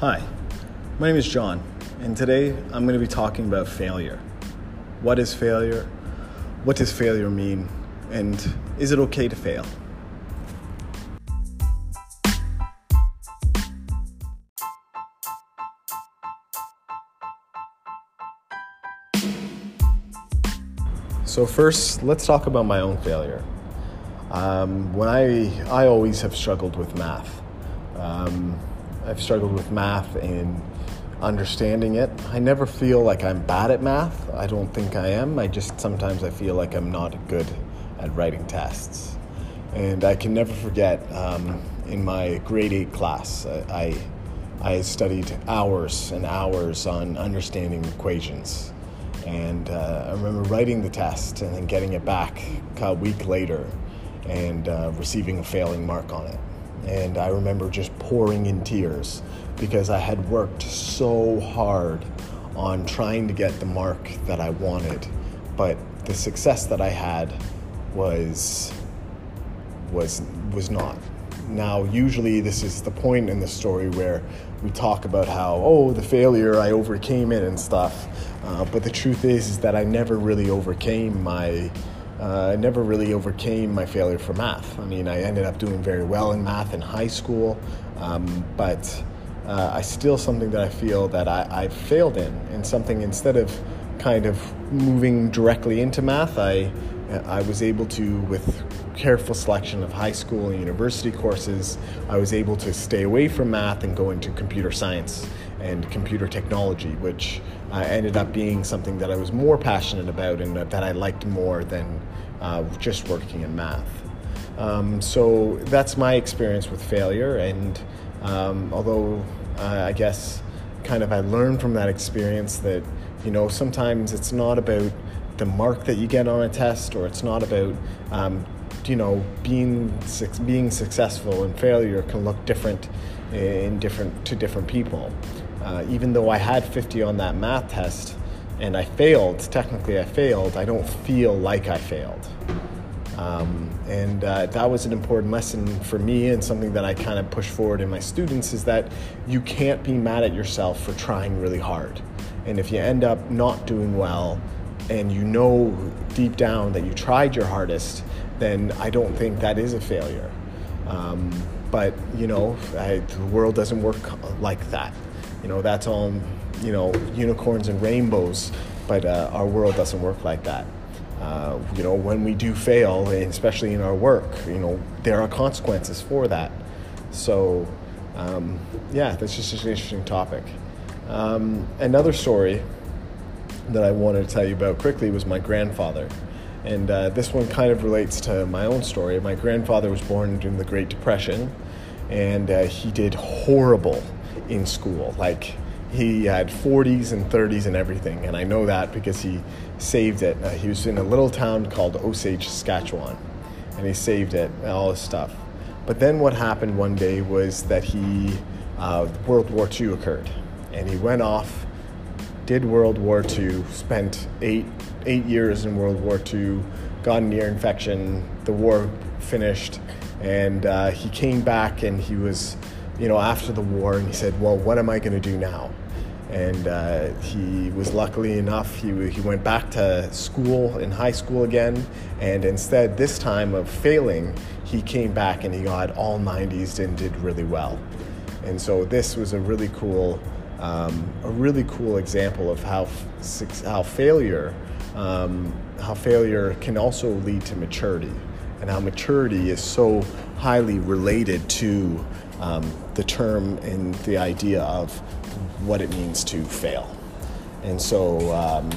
Hi, my name is John, and today I'm going to be talking about failure. What is failure? What does failure mean? And is it okay to fail? So, first, let's talk about my own failure. Um, when I, I always have struggled with math. Um, I've struggled with math and understanding it. I never feel like I'm bad at math. I don't think I am. I just sometimes I feel like I'm not good at writing tests. And I can never forget um, in my grade eight class, I, I studied hours and hours on understanding equations. And uh, I remember writing the test and then getting it back a week later and uh, receiving a failing mark on it. And I remember just pouring in tears because I had worked so hard on trying to get the mark that I wanted, but the success that I had was was was not. Now, usually this is the point in the story where we talk about how, oh, the failure, I overcame it and stuff. Uh, but the truth is, is that I never really overcame my uh, I never really overcame my failure for math. I mean, I ended up doing very well in math in high school, um, but uh, I still something that I feel that I, I failed in, and something instead of kind of moving directly into math, I I was able to, with careful selection of high school and university courses, I was able to stay away from math and go into computer science and computer technology, which uh, ended up being something that I was more passionate about and that I liked more than uh, just working in math. Um, so that's my experience with failure, and um, although uh, I guess kind of I learned from that experience that you know sometimes it's not about the mark that you get on a test, or it's not about um, you know being being successful and failure can look different in different to different people. Uh, even though I had 50 on that math test and I failed, technically I failed, I don't feel like I failed. Um, and uh, that was an important lesson for me and something that I kind of push forward in my students is that you can't be mad at yourself for trying really hard. And if you end up not doing well and you know deep down that you tried your hardest, then I don't think that is a failure. Um, but, you know, I, the world doesn't work like that. You know, that's all, you know, unicorns and rainbows, but uh, our world doesn't work like that. Uh, you know, when we do fail, especially in our work, you know, there are consequences for that. So, um, yeah, that's just an interesting topic. Um, another story that I wanted to tell you about quickly was my grandfather. And uh, this one kind of relates to my own story. My grandfather was born during the Great Depression, and uh, he did horrible in school. Like he had 40s and 30s and everything, and I know that because he saved it. Uh, he was in a little town called Osage, Saskatchewan, and he saved it, and all his stuff. But then what happened one day was that he, uh, World War II occurred, and he went off, did World War II, spent eight eight years in World War II, got an ear infection. The war finished, and uh, he came back and he was you know, after the war, and he said, "Well, what am I going to do now?" And uh, he was luckily enough, he, he went back to school in high school again, and instead, this time of failing, he came back and he got all 90s and did really well. And so this was a really cool, um, a really cool example of how how failure, um, how failure can also lead to maturity, and how maturity is so highly related to um, the term and the idea of what it means to fail. And so um,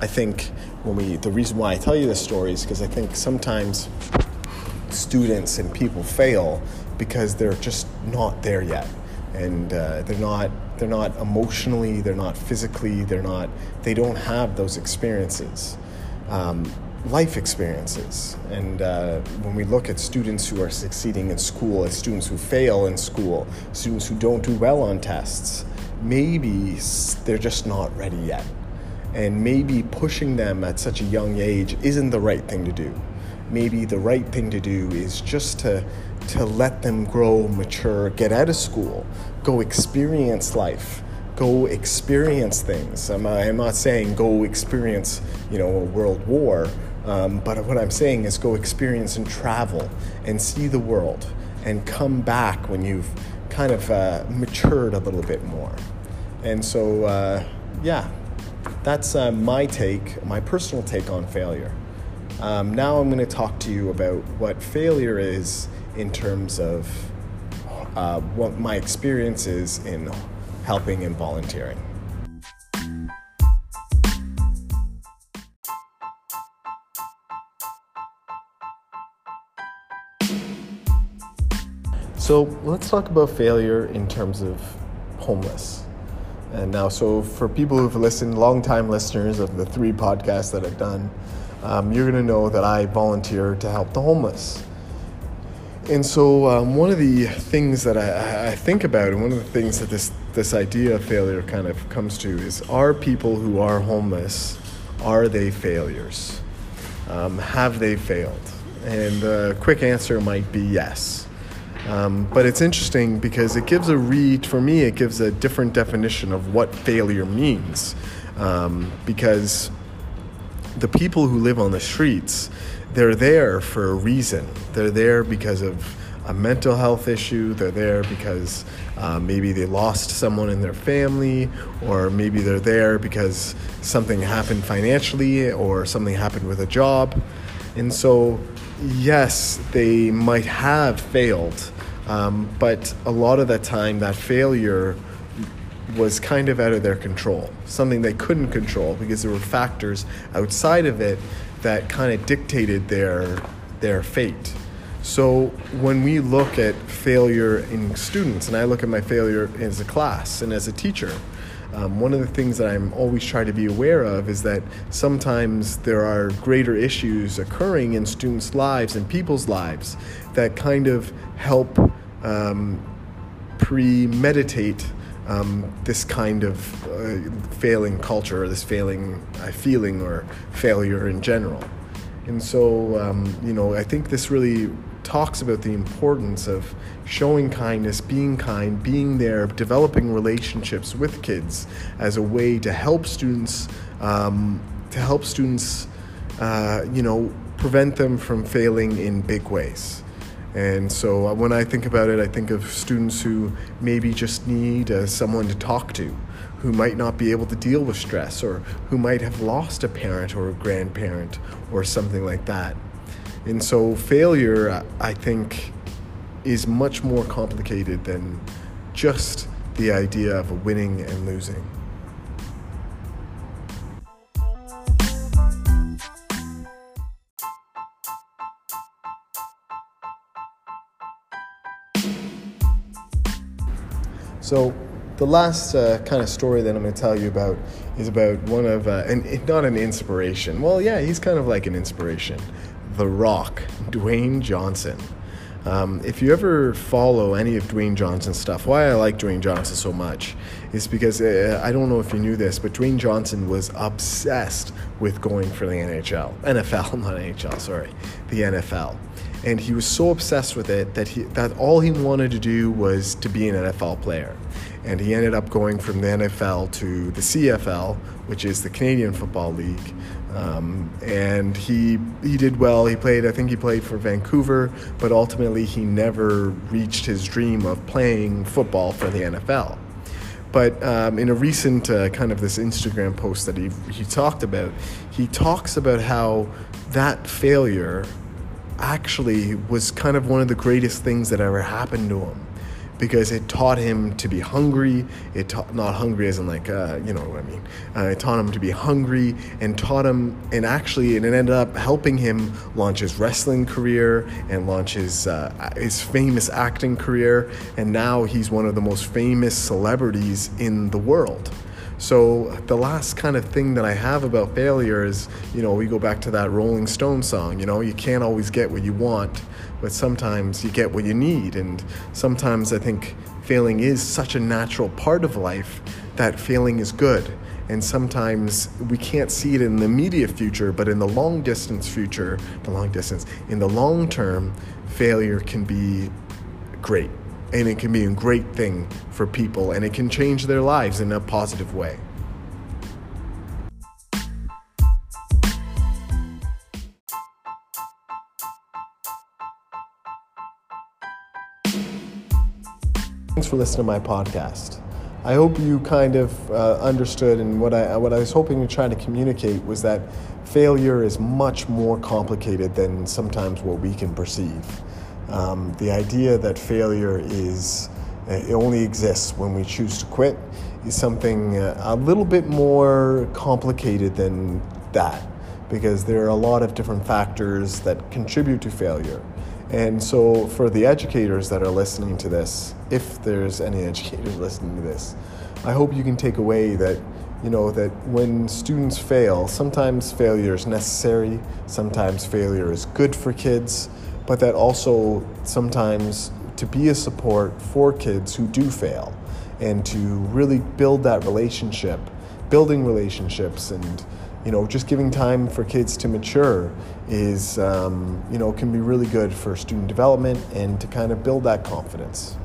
I think when we, the reason why I tell you this story is because I think sometimes students and people fail because they're just not there yet. And uh, they're not they're not emotionally, they're not physically, they're not they don't have those experiences. Um, life experiences. And uh, when we look at students who are succeeding in school, as students who fail in school, students who don't do well on tests, maybe they're just not ready yet. And maybe pushing them at such a young age isn't the right thing to do. maybe the right thing to do is just to to let them grow, mature, get out of school, go experience life, go experience things. I'm, I'm not saying go experience, you know, a world war, um, but what I'm saying is go experience and travel and see the world and come back when you've kind of uh, matured a little bit more. And so, uh, yeah, that's uh, my take, my personal take on failure. Um, now I'm going to talk to you about what failure is in terms of uh, what my experience is in helping and volunteering. So let's talk about failure in terms of homeless. And now, so for people who've listened, long-time listeners of the three podcasts that I've done, um, you're going to know that I volunteer to help the homeless. And so, um, one of the things that I, I, think about, and one of the things that this, this idea of failure kind of comes to, is are people who are homeless, are they failures? Um, have they failed? And the quick answer might be yes. Um, but it's interesting because it gives a read, for me, it gives a different definition of what failure means. Um, because the people who live on the streets, they're there for a reason. They're there because of a mental health issue. They're there because uh, maybe they lost someone in their family, or maybe they're there because something happened financially or something happened with a job. And so, yes, they might have failed, um, but a lot of the time, that failure was kind of out of their control, something they couldn't control because there were factors outside of it that kind of dictated their their fate. So when we look at failure in students, and I look at my failure as a class and as a teacher, um, one of the things that I'm always trying to be aware of is that sometimes there are greater issues occurring in students' lives and people's lives that kind of help um, premeditate um, this kind of uh, failing culture or this failing uh, feeling or failure in general. And so, um, you know, I think this really talks about the importance of showing kindness, being kind, being there, developing relationships with kids as a way to help students, um, to help students, uh, you know, prevent them from failing in big ways. And so uh, when I think about it, I think of students who maybe just need uh, someone to talk to, who might not be able to deal with stress, or who might have lost a parent or a grandparent or something like that. And so failure, I think, is much more complicated than just the idea of a winning and losing. So, the last uh, kind of story that I'm going to tell you about is about one of, uh, not an inspiration. Well, yeah, he's kind of like an inspiration. The Rock, Dwayne Johnson. Um, if you ever follow any of Dwayne Johnson's stuff, why I like Dwayne Johnson so much is because uh, I don't know if you knew this, but Dwayne Johnson was obsessed with going for the NHL, NFL, not NHL, sorry, the NFL and he was so obsessed with it that he that all he wanted to do was to be an NFL player. And he ended up going from the NFL to the CFL, which is the Canadian Football League. Um, and he he did well. He played. I think he played for Vancouver, but ultimately he never reached his dream of playing football for the NFL. But um, in a recent uh, kind of this Instagram post that he he talked about, he talks about how that failure actually was kind of one of the greatest things that ever happened to him because it taught him to be hungry. It taught not hungry as in like uh, you know what I mean. Uh, it taught him to be hungry and taught him and actually and it ended up helping him launch his wrestling career and launch his uh, his famous acting career. And now he's one of the most famous celebrities in the world. So the last kind of thing that I have about failure is, you know, we go back to that Rolling Stone song, you know, you can't always get what you want, but sometimes you get what you need. And sometimes I think failing is such a natural part of life that failing is good. and sometimes we can't see it in the immediate future, but in the long distance future, the long distance, in the long term, failure can be great. And it can be a great thing for people, and it can change their lives in a positive way. Thanks for listening to my podcast. I hope you kind of uh, understood, and what I what I was hoping to try to communicate was that failure is much more complicated than sometimes what we can perceive. Um, the idea that failure is uh, it only exists when we choose to quit is something uh, a little bit more complicated than that, because there are a lot of different factors that contribute to failure. And so, for the educators that are listening to this, if there's any educators listening to this, I hope you can take away that, you know, that when students fail, sometimes failure is necessary, sometimes failure is good for kids, but that also sometimes to be a support for kids who do fail and to really build that relationship, building relationships and you know, just giving time for kids to mature is, um, you know, can be really good for student development and to kind of build that confidence.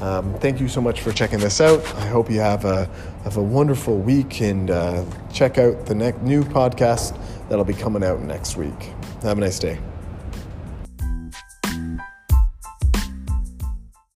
Um, thank you so much for checking this out. I hope you have a, have a wonderful week and uh, check out the next new podcast that'll be coming out next week. Have a nice day.